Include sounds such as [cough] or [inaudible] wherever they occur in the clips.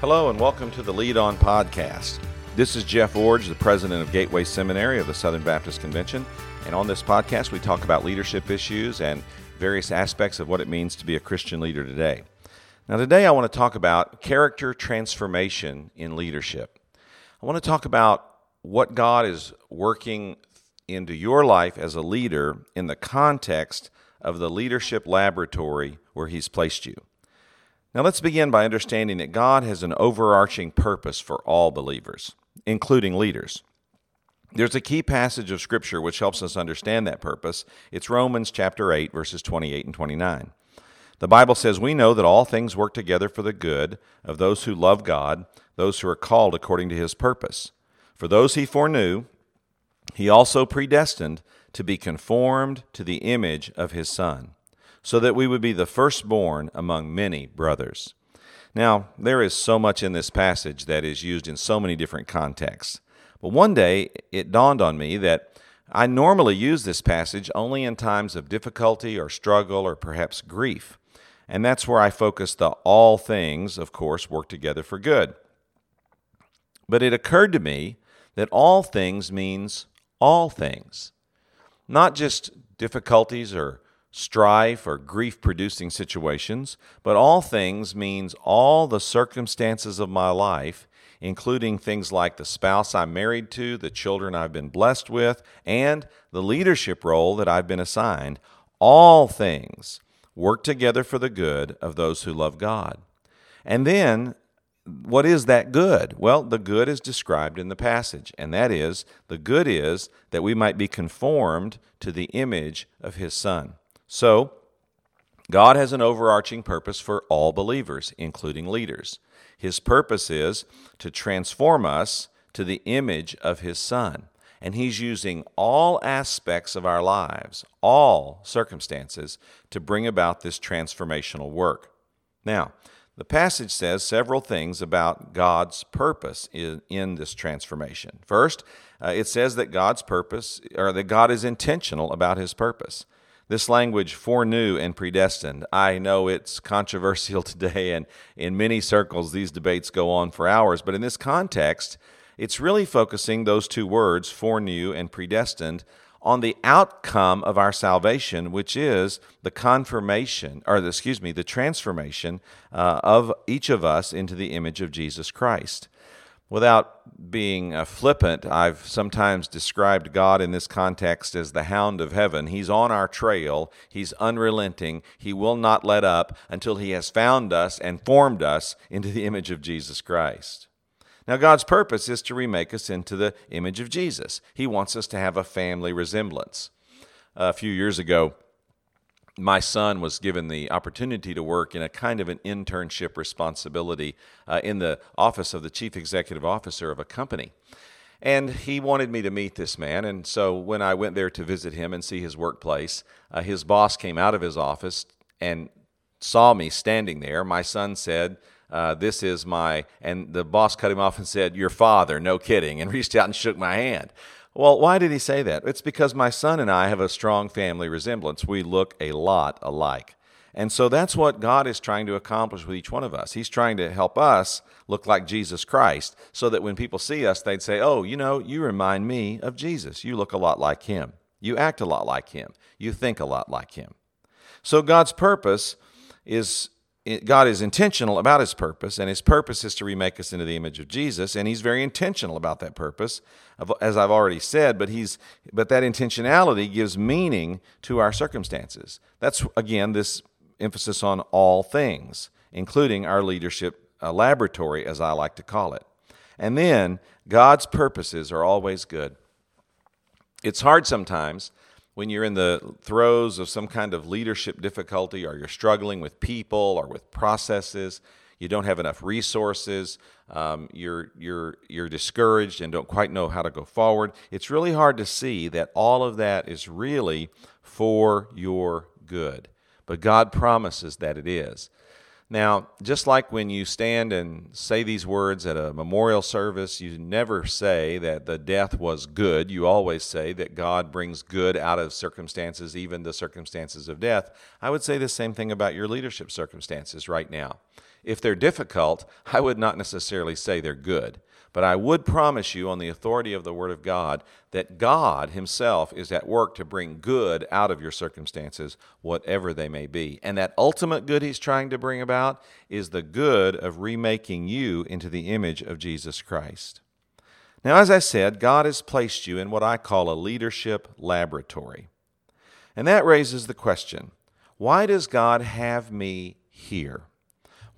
Hello, and welcome to the Lead On Podcast. This is Jeff Iorg, the president of Gateway Seminary of the Southern Baptist Convention. And on this podcast, we talk about leadership issues and various aspects of what it means to be a Christian leader today. Now, today I want to talk about character transformation in leadership. I want to talk about what God is working into your life as a leader in the context of the leadership laboratory where He's placed you. Now, let's begin by understanding that God has an overarching purpose for all believers, including leaders. There's a key passage of Scripture which helps us understand that purpose. It's Romans chapter 8, verses 28 and 29. The Bible says, We know that all things work together for the good of those who love God, those who are called according to his purpose. For those he foreknew, he also predestined to be conformed to the image of his Son, so that we would be the firstborn among many brothers. Now, there is so much in this passage that is used in so many different contexts. But one day it dawned on me that I normally use this passage only in times of difficulty or struggle or perhaps grief. And that's where I focus the all things, of course, work together for good. But it occurred to me that all things means all things, not just difficulties or strife or grief producing situations, but all things means all the circumstances of my life including things like the spouse I'm married to, the children I've been blessed with, and the leadership role that I've been assigned, all things work together for the good of those who love God. And then, what is that good? Well, the good is described in the passage, and that is the good is that we might be conformed to the image of His Son. So, God has an overarching purpose for all believers, including leaders. His purpose is to transform us to the image of His Son. And He's using all aspects of our lives, all circumstances, to bring about this transformational work. Now, the passage says several things about God's purpose in, in this transformation. First, uh, it says that God's purpose, or that God is intentional about His purpose. This language, foreknew and predestined, I know it's controversial [laughs] today, and in many circles, these debates go on for hours. But in this context, it's really focusing those two words, foreknew and predestined, on the outcome of our salvation, which is the confirmation, or the, excuse me, the transformation uh, of each of us into the image of Jesus Christ. Without being uh, flippant, I've sometimes described God in this context as the hound of heaven. He's on our trail, He's unrelenting, He will not let up until He has found us and formed us into the image of Jesus Christ. Now, God's purpose is to remake us into the image of Jesus. He wants us to have a family resemblance. A few years ago, my son was given the opportunity to work in a kind of an internship responsibility uh, in the office of the chief executive officer of a company. And he wanted me to meet this man. And so when I went there to visit him and see his workplace, uh, his boss came out of his office and saw me standing there. My son said, uh, This is my, and the boss cut him off and said, Your father, no kidding, and [laughs] reached out and shook my hand. Well, why did he say that? It's because my son and I have a strong family resemblance. We look a lot alike. And so that's what God is trying to accomplish with each one of us. He's trying to help us look like Jesus Christ so that when people see us, they'd say, Oh, you know, you remind me of Jesus. You look a lot like him. You act a lot like him. You think a lot like him. So God's purpose is God is intentional about his purpose, and his purpose is to remake us into the image of Jesus, and he's very intentional about that purpose, as I've already said, but he's but that intentionality gives meaning to our circumstances. That's again this emphasis on all things, including our leadership uh, laboratory, as I like to call it. And then God's purposes are always good. It's hard sometimes when you're in the throes of some kind of leadership difficulty or you're struggling with people or with processes, you don't have enough resources, um, you're, you're, you're discouraged and don't quite know how to go forward, it's really hard to see that all of that is really for your good. But God promises that it is. Now, just like when you stand and say these words at a memorial service, you never say that the death was good. You always say that God brings good out of circumstances, even the circumstances of death. I would say the same thing about your leadership circumstances right now. If they're difficult, I would not necessarily say they're good. But I would promise you, on the authority of the Word of God, that God Himself is at work to bring good out of your circumstances, whatever they may be. And that ultimate good He's trying to bring about is the good of remaking you into the image of Jesus Christ. Now, as I said, God has placed you in what I call a leadership laboratory. And that raises the question why does God have me here?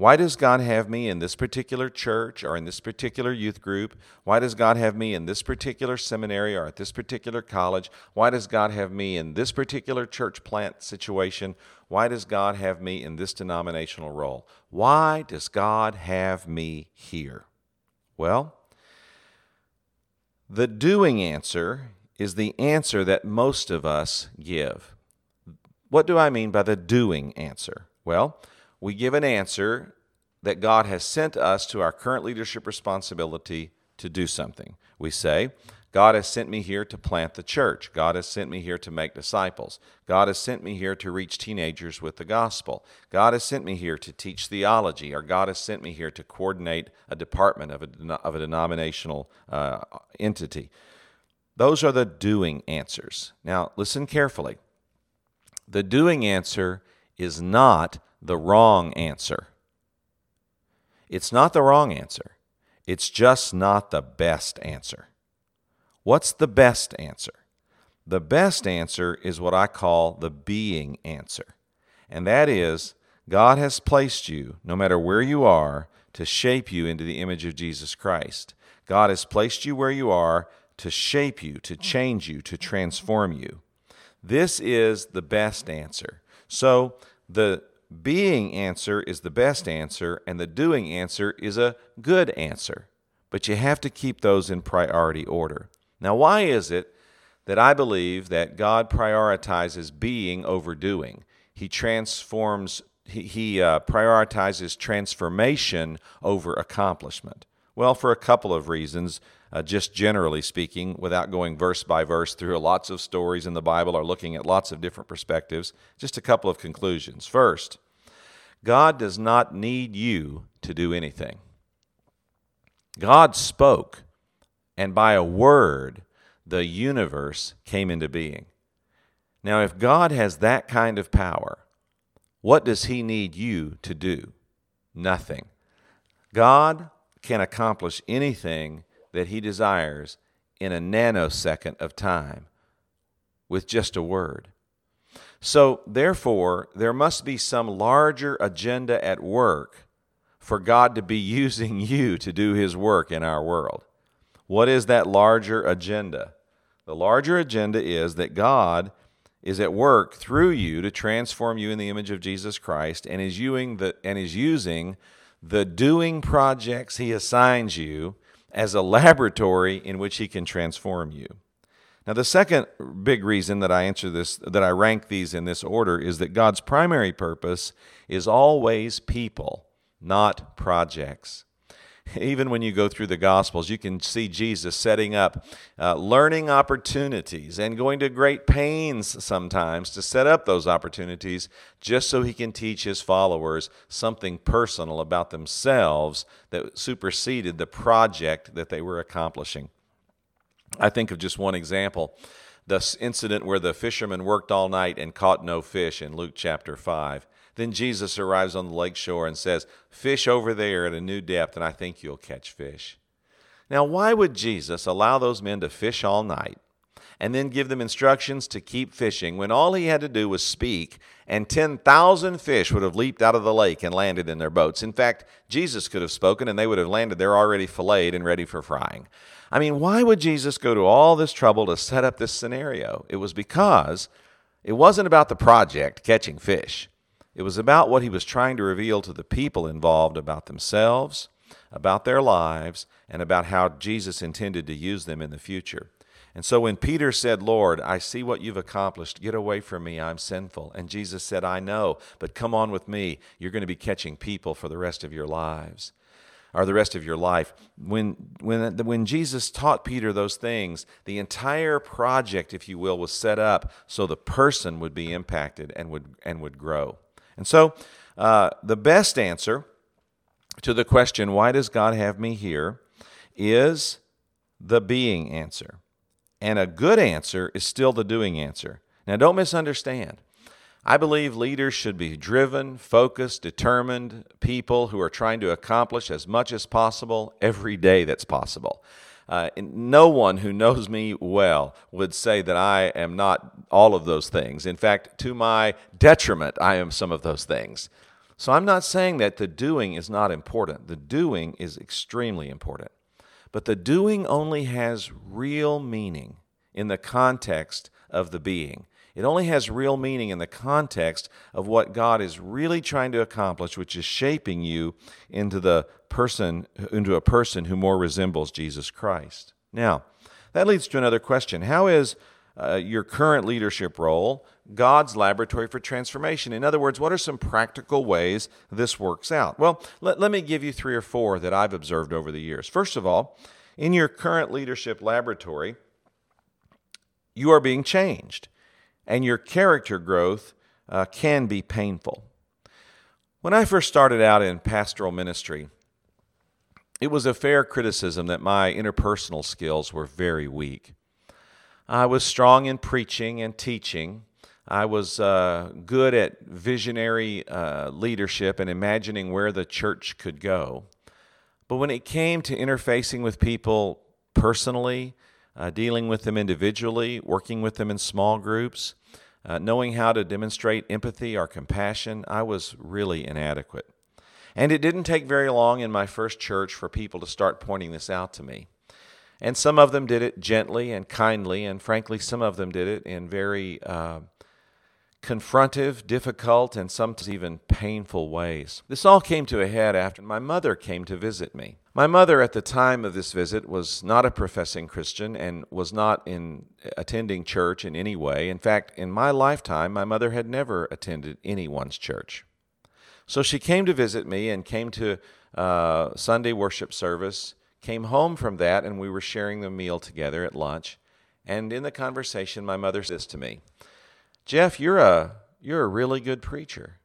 Why does God have me in this particular church or in this particular youth group? Why does God have me in this particular seminary or at this particular college? Why does God have me in this particular church plant situation? Why does God have me in this denominational role? Why does God have me here? Well, the doing answer is the answer that most of us give. What do I mean by the doing answer? Well, we give an answer that God has sent us to our current leadership responsibility to do something. We say, God has sent me here to plant the church. God has sent me here to make disciples. God has sent me here to reach teenagers with the gospel. God has sent me here to teach theology, or God has sent me here to coordinate a department of a, of a denominational uh, entity. Those are the doing answers. Now, listen carefully. The doing answer is not the wrong answer. It's not the wrong answer, it's just not the best answer. What's the best answer? The best answer is what I call the being answer. And that is, God has placed you, no matter where you are, to shape you into the image of Jesus Christ. God has placed you where you are to shape you, to change you, to transform you. This is the best answer. So, the being answer is the best answer, and the doing answer is a good answer. But you have to keep those in priority order. Now, why is it that I believe that God prioritizes being over doing? He transforms, he, he uh, prioritizes transformation over accomplishment. Well, for a couple of reasons, uh, just generally speaking, without going verse by verse through lots of stories in the Bible or looking at lots of different perspectives, just a couple of conclusions. First, God does not need you to do anything. God spoke, and by a word, the universe came into being. Now, if God has that kind of power, what does He need you to do? Nothing. God can accomplish anything that he desires in a nanosecond of time with just a word. So, therefore, there must be some larger agenda at work for God to be [laughs] using you to do his work in our world. What is that larger agenda? The larger agenda is that God is at work through you to transform you in the image of Jesus Christ and is using the, and is using the doing projects he assigns you as a laboratory in which he can transform you. Now, the second big reason that I answer this, that I rank these in this order, is that God's primary purpose is always people, not projects. Even when you go through the Gospels, you can see Jesus setting up uh, learning opportunities and going to great pains sometimes to set up those opportunities just so he can teach his followers something personal about themselves that superseded the project that they were accomplishing. I think of just one example the incident where the fishermen worked all night and caught no fish in Luke chapter 5. Then Jesus arrives on the lake shore and says, Fish over there at a new depth, and I think you'll catch fish. Now, why would Jesus allow those men to fish all night and then give them instructions to keep fishing when all he had to do was speak and 10,000 fish would have leaped out of the lake and landed in their boats? In fact, Jesus could have spoken and they would have landed there already filleted and ready for frying. I mean, why would Jesus go to all this trouble to set up this scenario? It was because it wasn't about the project, catching fish. It was about what he was trying to reveal to the people involved about themselves, about their lives, and about how Jesus intended to use them in the future. And so when Peter said, Lord, I see what you've accomplished, get away from me, I'm sinful. And Jesus said, I know, but come on with me. You're going to be catching people for the rest of your lives or the rest of your life. When, when, when Jesus taught Peter those things, the entire project, if you will, was set up so the person would be impacted and would, and would grow. And so uh, the best answer to the question, why does God have me here, is the being answer. And a good answer is still the doing answer. Now, don't misunderstand. I believe leaders should be driven, focused, determined people who are trying to accomplish as much as possible every day that's possible. Uh, no one who knows me well would say that I am not all of those things. In fact, to my detriment, I am some of those things. So I'm not saying that the doing is not important. The doing is extremely important. But the doing only has real meaning in the context of the being. It only has real meaning in the context of what God is really trying to accomplish, which is shaping you into the person into a person who more resembles Jesus Christ. Now, that leads to another question. How is uh, your current leadership role God's laboratory for transformation? In other words, what are some practical ways this works out? Well, let, let me give you three or four that I've observed over the years. First of all, in your current leadership laboratory, you are being changed and your character growth uh, can be painful. When I first started out in pastoral ministry, it was a fair criticism that my interpersonal skills were very weak. I was strong in preaching and teaching. I was uh, good at visionary uh, leadership and imagining where the church could go. But when it came to interfacing with people personally, uh, dealing with them individually, working with them in small groups, uh, knowing how to demonstrate empathy or compassion, I was really inadequate. And it didn't take very long in my first church for people to start pointing this out to me. And some of them did it gently and kindly, and frankly, some of them did it in very uh, confrontive, difficult, and sometimes even painful ways. This all came to a head after my mother came to visit me. My mother, at the time of this visit, was not a professing Christian and was not in attending church in any way. In fact, in my lifetime, my mother had never attended anyone's church. So she came to visit me and came to uh, Sunday worship service, came home from that, and we were sharing the meal together at lunch. And in the conversation, my mother says to me, Jeff, you're a you're a really good preacher.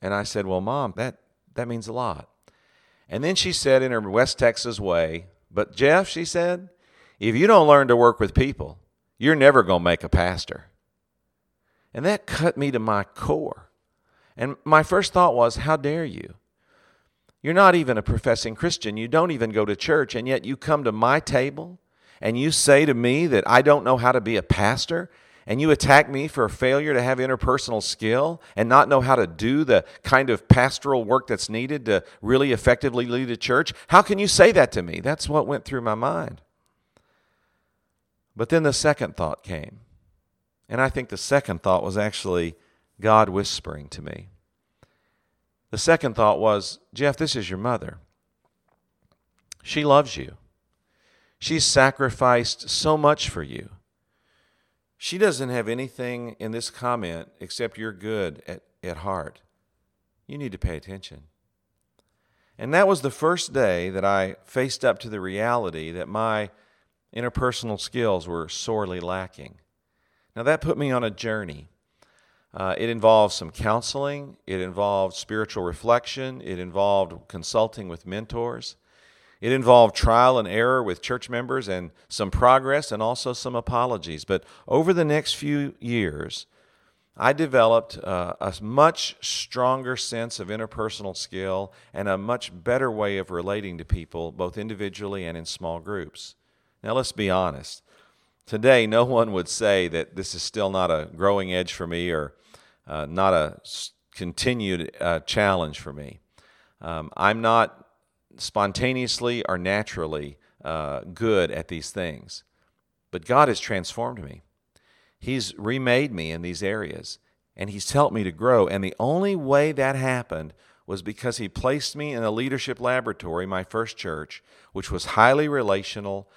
And I said, Well, Mom, that that means a lot. And then she said in her West Texas way, But Jeff, she said, if you don't learn to work with people, you're never going to make a pastor. And that cut me to my core. And my first thought was, How dare you? You're not even a professing Christian. You don't even go to church, and yet you come to my table and you say to me that I don't know how to be a pastor and you attack me for a failure to have interpersonal skill and not know how to do the kind of pastoral work that's needed to really effectively lead a church, how can you say that to me? That's what went through my mind. But then the second thought came. And I think the second thought was actually God whispering to me. The second thought was Jeff, this is your mother. She loves you. She's sacrificed so much for you. She doesn't have anything in this comment except you're good at, at heart. You need to pay attention. And that was the first day that I faced up to the reality that my interpersonal skills were sorely lacking. Now, that put me on a journey. Uh, it involved some counseling, it involved spiritual reflection, it involved consulting with mentors. It involved trial and error with church members and some progress and also some apologies. But over the next few years, I developed uh, a much stronger sense of interpersonal skill and a much better way of relating to people, both individually and in small groups. Now, let's be honest. Today, no one would say that this is still not a growing edge for me or uh, not a continued uh, challenge for me. Um, I'm not spontaneously or naturally uh, good at these things. But God has transformed me. He's remade me in these areas, and He's helped me to grow. And the only way that happened was because He placed me in a leadership laboratory, my first church, which was highly relational,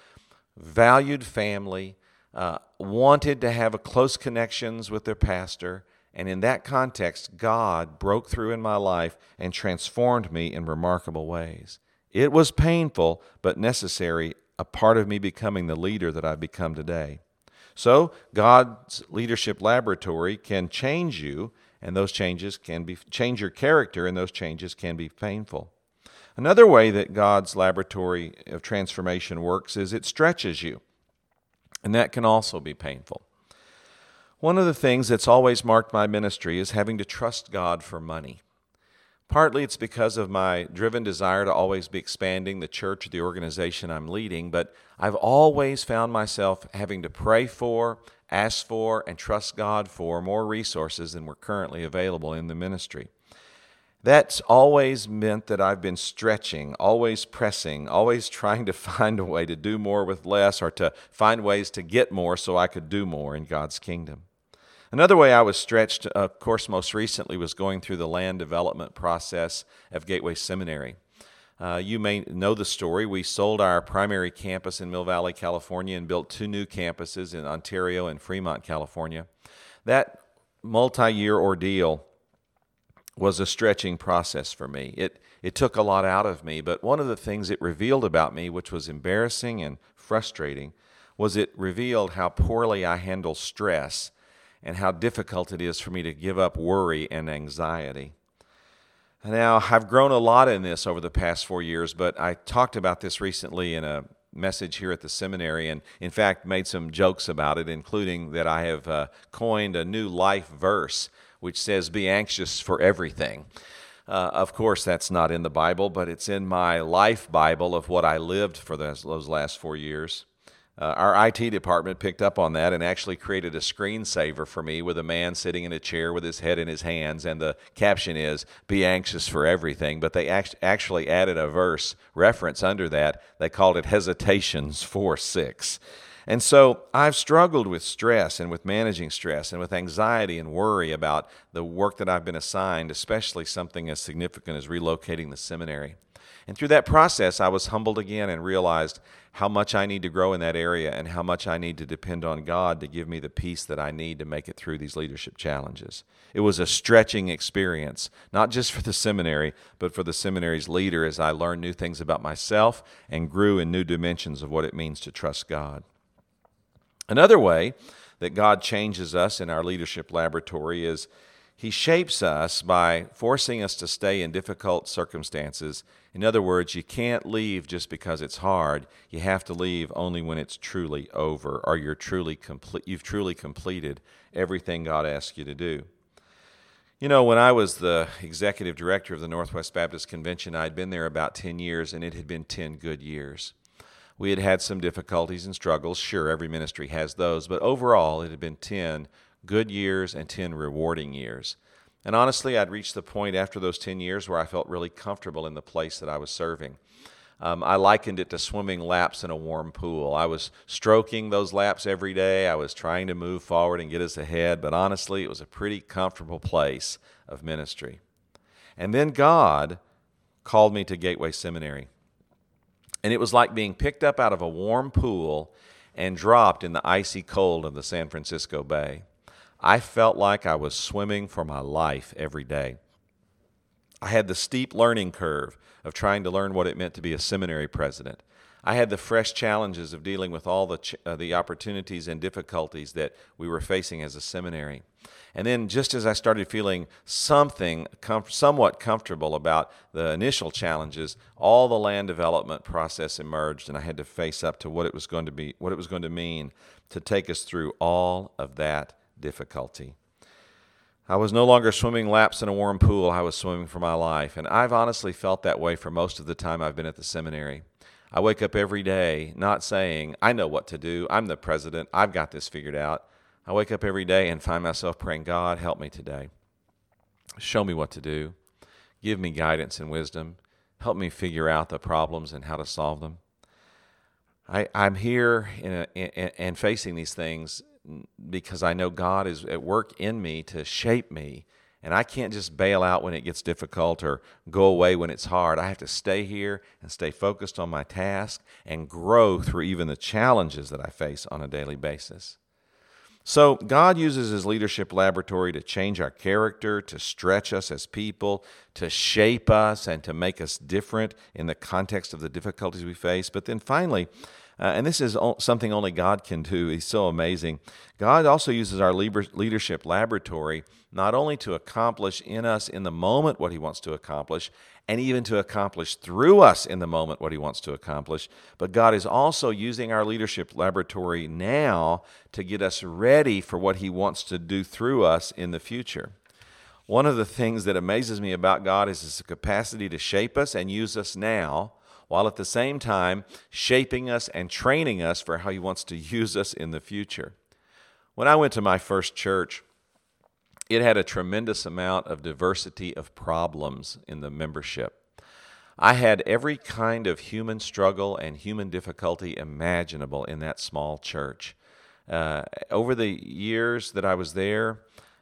valued family, uh, wanted to have a close connections with their pastor. And in that context, God broke through in my life and transformed me in remarkable ways. It was painful, but necessary, a part of me becoming the leader that I've become today. So, God's leadership laboratory can change you, and those changes can be change your character, and those changes can be painful. Another way that God's laboratory of transformation works is it stretches you, and that can also be painful. One of the things that's always marked my ministry is having to trust God for money. Partly it's because of my driven desire to always be expanding the church the organization I'm leading, but I've always found myself having to pray for, ask for, and trust God for more resources than were currently available in the ministry. That's always meant that I've been stretching, always pressing, always [laughs] trying to find a way to do more with less or to find ways to get more so I could do more in God's kingdom. Another way I was stretched, of course, most recently was going through the land development process of Gateway Seminary. Uh, you may know the story. We sold our primary campus in Mill Valley, California, and built two new campuses in Ontario and Fremont, California. That multi year ordeal was a stretching process for me. It, it took a lot out of me, but one of the things it revealed about me, which was embarrassing and frustrating, was it revealed how poorly I handle stress and how difficult it is for me to give up worry and anxiety. Now, I've grown a lot in this over the past four years, but I talked about this recently in a message here at the seminary and, in fact, made some jokes about it, including that I have uh, coined a new life verse which says, Be anxious for everything. Uh, of course, that's not in the Bible, but it's in my life Bible of what I lived for those, those last four years. Uh, our IT department picked up on that and actually created a screensaver for me with a man sitting in a chair with his head in his hands, and the caption is "Be anxious for everything." But they act- actually added a verse reference under that. They called it "Hesitations four six." And so I've struggled with stress and with managing stress and with anxiety and worry about the work that I've been assigned, especially something as significant as relocating the seminary. And through that process, I was humbled again and realized how much I need to grow in that area and how much I need to depend on God to give me the peace that I need to make it through these leadership challenges. It was a stretching experience, not just for the seminary, but for the seminary's leader as I learned new things about myself and grew in new dimensions of what it means to trust God. Another way that God changes us in our leadership laboratory is he shapes us by forcing us to stay in difficult circumstances. In other words, you can't leave just because it's hard. You have to leave only when it's truly over or you're truly complete, you've truly completed everything God asks you to do. You know, when I was the executive director of the Northwest Baptist Convention, I'd been there about 10 years, and it had been 10 good years. We had had some difficulties and struggles. Sure, every ministry has those, but overall, it had been 10 good years and 10 rewarding years. And honestly, I'd reached the point after those 10 years where I felt really comfortable in the place that I was serving. Um, I likened it to swimming laps in a warm pool. I was stroking those laps every day. I was trying to move forward and get us ahead, but honestly, it was a pretty comfortable place of ministry. And then God called me to Gateway Seminary. And it was like being picked up out of a warm pool and dropped in the icy cold of the San Francisco Bay. I felt like I was swimming for my life every day. I had the steep learning curve of trying to learn what it meant to be a seminary president. I had the fresh challenges of dealing with all the, ch- uh, the opportunities and difficulties that we were facing as a seminary. And then, just as I started feeling something com- somewhat comfortable about the initial challenges, all the land development process emerged, and I had to face up to what it was going to be, what it was going to mean to take us through all of that difficulty. I was no longer swimming laps in a warm pool, I was swimming for my life. And I've honestly felt that way for most of the time I've been at the seminary. I wake up every day not saying, I know what to do, I'm the president, I've got this figured out. I wake up every day and find myself praying, God, help me today. Show me what to do. Give me guidance and wisdom. Help me figure out the problems and how to solve them. I, am here a, in, and facing these things because I know God is at work in me to shape me And I can't just bail out when it gets difficult or go away when it's hard. I have to stay here and stay focused on my task and grow through even the challenges that I face on a daily basis. So, God uses His leadership laboratory to change our character, to stretch us as people, to shape us, and to make us different in the context of the difficulties we face. But then finally, uh, and this is something only God can do. He's so amazing. God also uses our leadership laboratory not only to accomplish in us in the moment what He wants to accomplish, and even to accomplish through us in the moment what He wants to accomplish, but God is also using our leadership laboratory now to get us ready for what He wants to do through us in the future. One of the things that amazes me about God is His capacity to shape us and use us now while at the same time shaping us and training us for how He wants to use us in the future. When I went to my first church, it had a tremendous amount of diversity of problems in the membership. I had every kind of human struggle and human difficulty imaginable in that small church. Uh, over the years that I was there,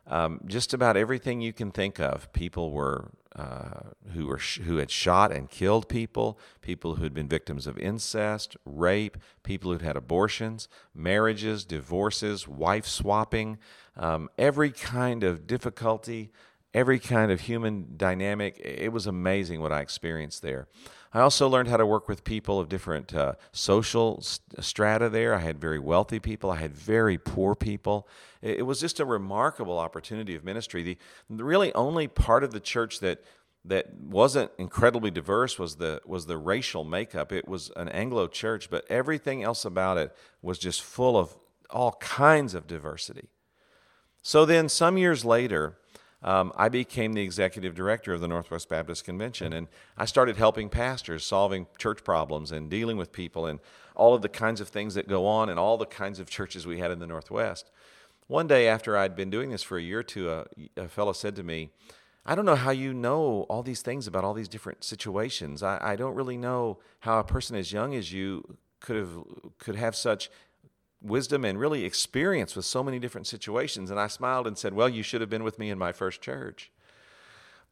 um, just about everything you can think of. People were uh, who were sh- who had shot and killed people, people who had been victims of incest, rape, people who'd had abortions, marriages, divorces, wife swapping, um, every kind of difficulty, every kind of human dynamic. It was amazing what I experienced there. I also learned how to work with people of different uh, social strata there. I had very wealthy people, I had very poor people. It, it was just a remarkable opportunity of ministry. The, the really only part of the church that that wasn't incredibly diverse was the was the racial makeup. It was an Anglo church, but everything else about it was just full of all kinds of diversity. So then, some years later, um, I became the executive director of the Northwest Baptist Convention, and I started helping pastors solving church problems and dealing with people and all of the kinds of things that go on in all the kinds of churches we had in the Northwest. One day, after I'd been doing this for a year or two, a, a fellow said to me, I don't know how you know all these things about all these different situations. I, I don't really know how a person as young as you could have could have such wisdom and really experience with so many different situations. And I smiled and said, Well, you should have been with me in my first church.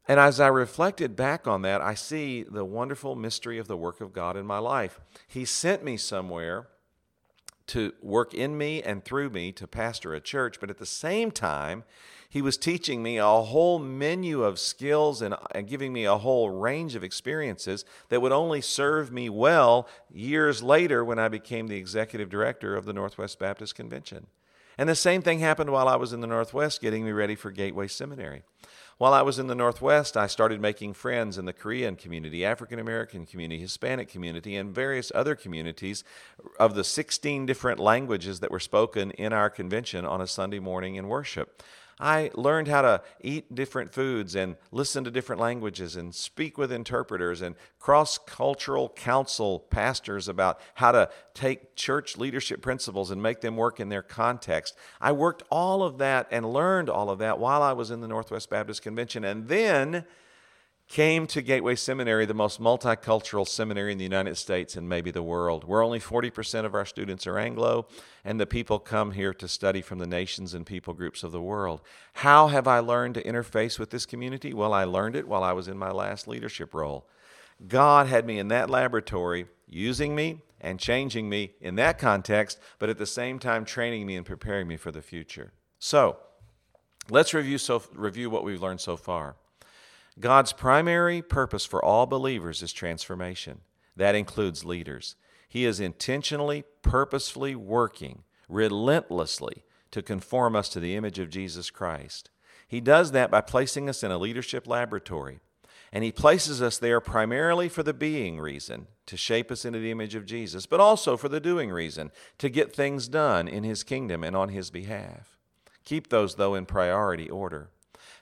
And as I reflected back on that, I see the wonderful mystery of the work of God in my life. He sent me somewhere to work in me and through me to pastor a church, but at the same time, he was teaching me a whole menu of skills and, and giving me a whole range of experiences that would only serve me well years later when I became the executive director of the Northwest Baptist Convention. And the same thing happened while I was in the Northwest getting me ready for Gateway Seminary. While I was in the Northwest, I started making friends in the Korean community, African American community, Hispanic community, and various other communities of the 16 different languages that were spoken in our convention on a Sunday morning in worship. I learned how to eat different foods and listen to different languages and speak with interpreters and cross cultural counsel pastors about how to take church leadership principles and make them work in their context. I worked all of that and learned all of that while I was in the Northwest Baptist Convention. And then came to Gateway Seminary, the most multicultural seminary in the United States and maybe the world. Where only 40% of our students are Anglo, and the people come here to study from the nations and people groups of the world. How have I learned to interface with this community? Well, I learned it while I was in my last leadership role. God had me in that laboratory, using me and changing me in that context, but at the same time training me and preparing me for the future. So, let's review, so, review what we've learned so far. God's primary purpose for all believers is transformation. That includes leaders. He is intentionally, purposefully working relentlessly to conform us to the image of Jesus Christ. He does that by placing us in a leadership laboratory. And He places us there primarily for the being reason, to shape us into the image of Jesus, but also for the doing reason, to get things done in His kingdom and on His behalf. Keep those, though, in priority order.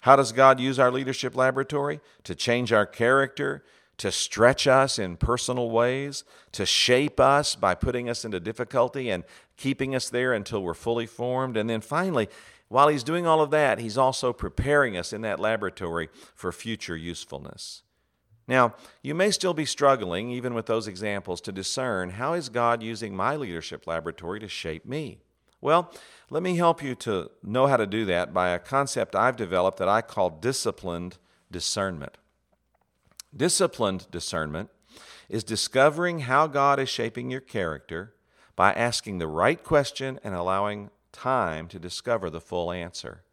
How does God use our leadership laboratory? To change our character, to stretch us in personal ways, to shape us by putting us into difficulty and keeping us there until we're fully formed. And then finally, while He's doing all of that, He's also preparing us in that laboratory for future usefulness. Now, you may still be struggling, even with those examples, to discern how is God using my leadership laboratory to shape me? Well, let me help you to know how to do that by a concept I've developed that I call disciplined discernment. Disciplined discernment is discovering how God is shaping your character by asking the right question and allowing time to discover the full answer.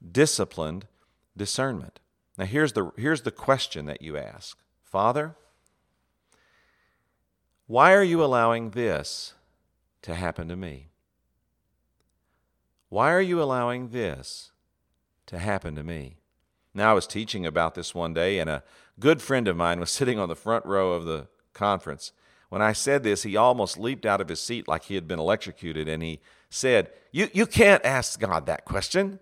Disciplined discernment. Now here's the here's the question that you ask. Father, why are you allowing this to happen to me? Why are you allowing this to happen to me? Now, I was teaching about this one day, and a good friend of mine was [laughs] sitting on the front row of the conference. When I said this, he almost leaped out of his seat like he had been electrocuted, and he said, You, you can't ask God that question.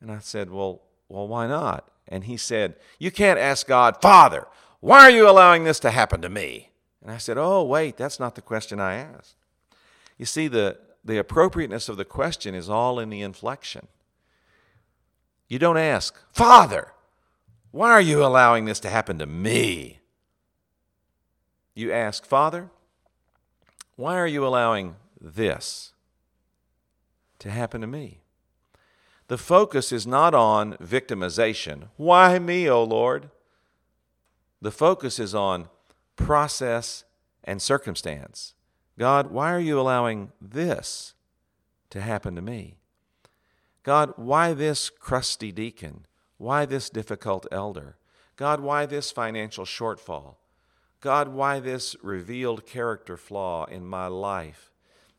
And I said, Well, well, why not? And he said, You can't ask God, Father, why are you allowing this to happen to me? And I said, Oh, wait, that's not the question I asked. You see, the, the appropriateness of the question is all in the inflection. You don't ask, Father, why are you allowing this to happen to me? You ask, Father, why are you allowing this to happen to me? The focus is not on victimization. Why me, O Lord? The focus is on process and circumstance. God, why are you allowing this to happen to me? God, why this crusty deacon? Why this difficult elder? God, why this financial shortfall? God, why this revealed character flaw in my life?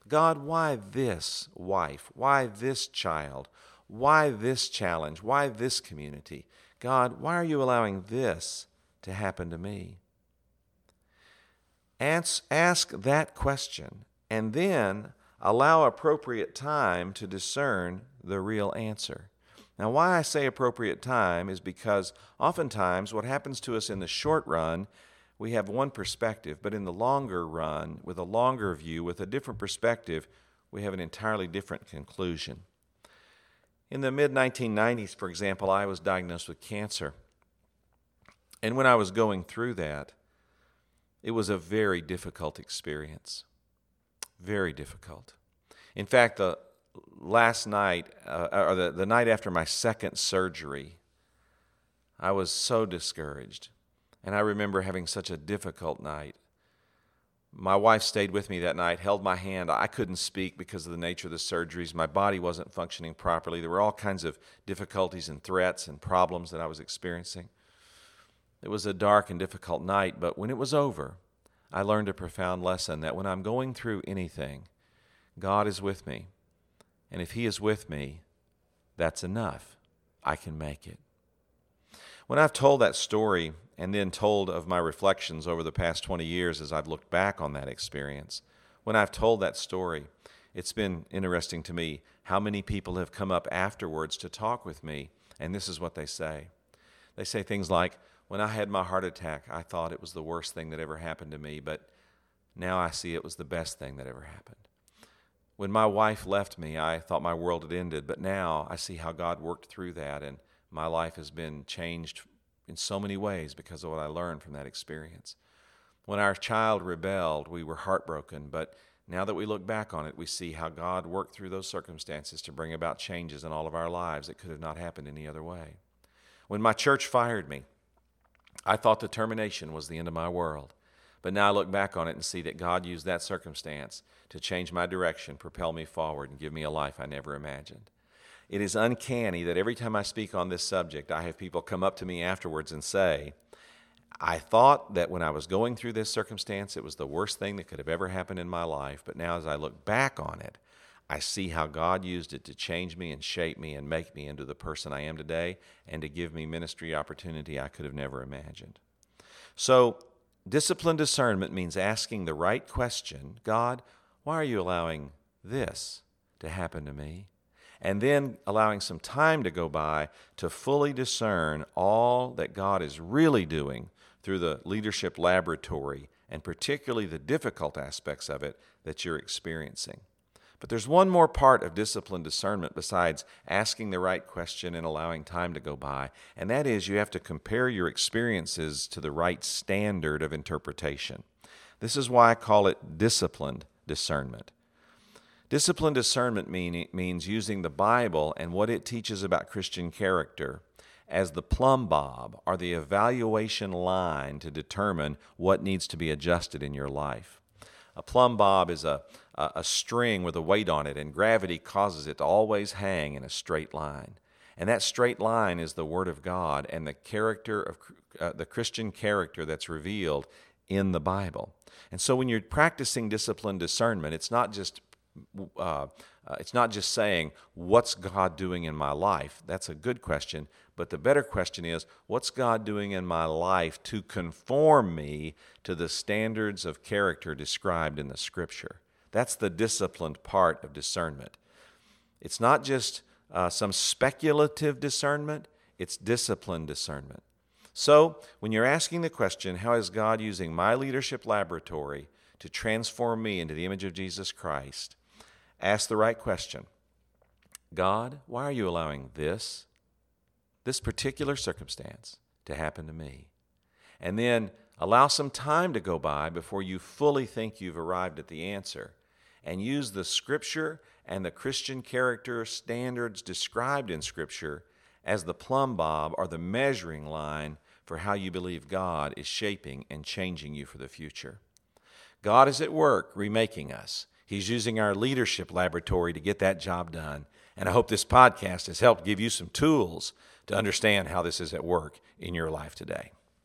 God, why this wife? Why this child? Why this challenge? Why this community? God, why are you allowing this to happen to me? Ask, ask that question and then allow appropriate time to discern the real answer. Now, why I say appropriate time is because oftentimes what happens to us in the short run, we have one perspective, but in the longer run, with a longer view, with a different perspective, we have an entirely different conclusion. In the mid 1990s, for example, I was diagnosed with cancer. And when I was going through that, it was a very difficult experience. Very difficult. In fact, the last night, uh, or the, the night after my second surgery, I was so discouraged. And I remember having such a difficult night. My wife stayed with me that night, held my hand. I couldn't speak because of the nature of the surgeries. My body wasn't functioning properly. There were all kinds of difficulties and threats and problems that I was experiencing. It was a dark and difficult night, but when it was over, I learned a profound lesson that when I'm going through anything, God is with me. And if He is with me, that's enough. I can make it. When I've told that story and then told of my reflections over the past 20 years as I've looked back on that experience, when I've told that story, it's been interesting to me how many people have come up afterwards to talk with me, and this is what they say. They say things like, When I had my heart attack, I thought it was the worst thing that ever happened to me, but now I see it was the best thing that ever happened. When my wife left me, I thought my world had ended, but now I see how God worked through that, and my life has been changed in so many ways because of what I learned from that experience. When our child rebelled, we were heartbroken, but now that we look back on it, we see how God worked through those circumstances to bring about changes in all of our lives that could have not happened any other way. When my church fired me, I thought the termination was the end of my world. But now I look back on it and see that God used that circumstance to change my direction, propel me forward, and give me a life I never imagined. It is uncanny that every time I speak on this subject, I have people come up to me afterwards and say, I thought that when I was going through this circumstance, it was the worst thing that could have ever happened in my life. But now, as I look back on it, I see how God used it to change me and shape me and make me into the person I am today and to give me ministry opportunity I could have never imagined. So, disciplined discernment means asking the right question God, why are you allowing this to happen to me? and then allowing some time to go by to fully discern all that God is really doing through the leadership laboratory and particularly the difficult aspects of it that you're experiencing. But there's one more part of disciplined discernment besides asking the right question and allowing time to go by, and that is you have to compare your experiences to the right standard of interpretation. This is why I call it disciplined discernment. Discipline discernment mean, means using the Bible and what it teaches about Christian character as the plumb bob or the evaluation line to determine what needs to be adjusted in your life. A plumb bob is a, a, string with a weight on it, and gravity causes it to always hang in a straight line. And that straight line is the Word of God and the character of uh, the Christian character that's revealed in the Bible. And so when you're practicing discipline discernment, it's not just uh, uh, it's not just saying, What's God doing in my life? That's a good question. But the better question is, What's God doing in my life to conform me to the standards of character described in the Scripture? That's the disciplined part of discernment. It's not just uh, some speculative discernment, it's disciplined discernment. So, when you're asking the question, How is God using my leadership laboratory to transform me into the image of Jesus Christ? Ask the right question God, why are you allowing this, this particular circumstance, to happen to me? And then allow some time to go by before you fully think you've arrived at the answer. And use the Scripture and the Christian character standards described in Scripture as the plumb bob or the measuring line for how you believe God is shaping and changing you for the future. God is at work remaking us. He's using our leadership laboratory to get that job done. And I hope this podcast has helped give you some tools to understand how this is at work in your life today.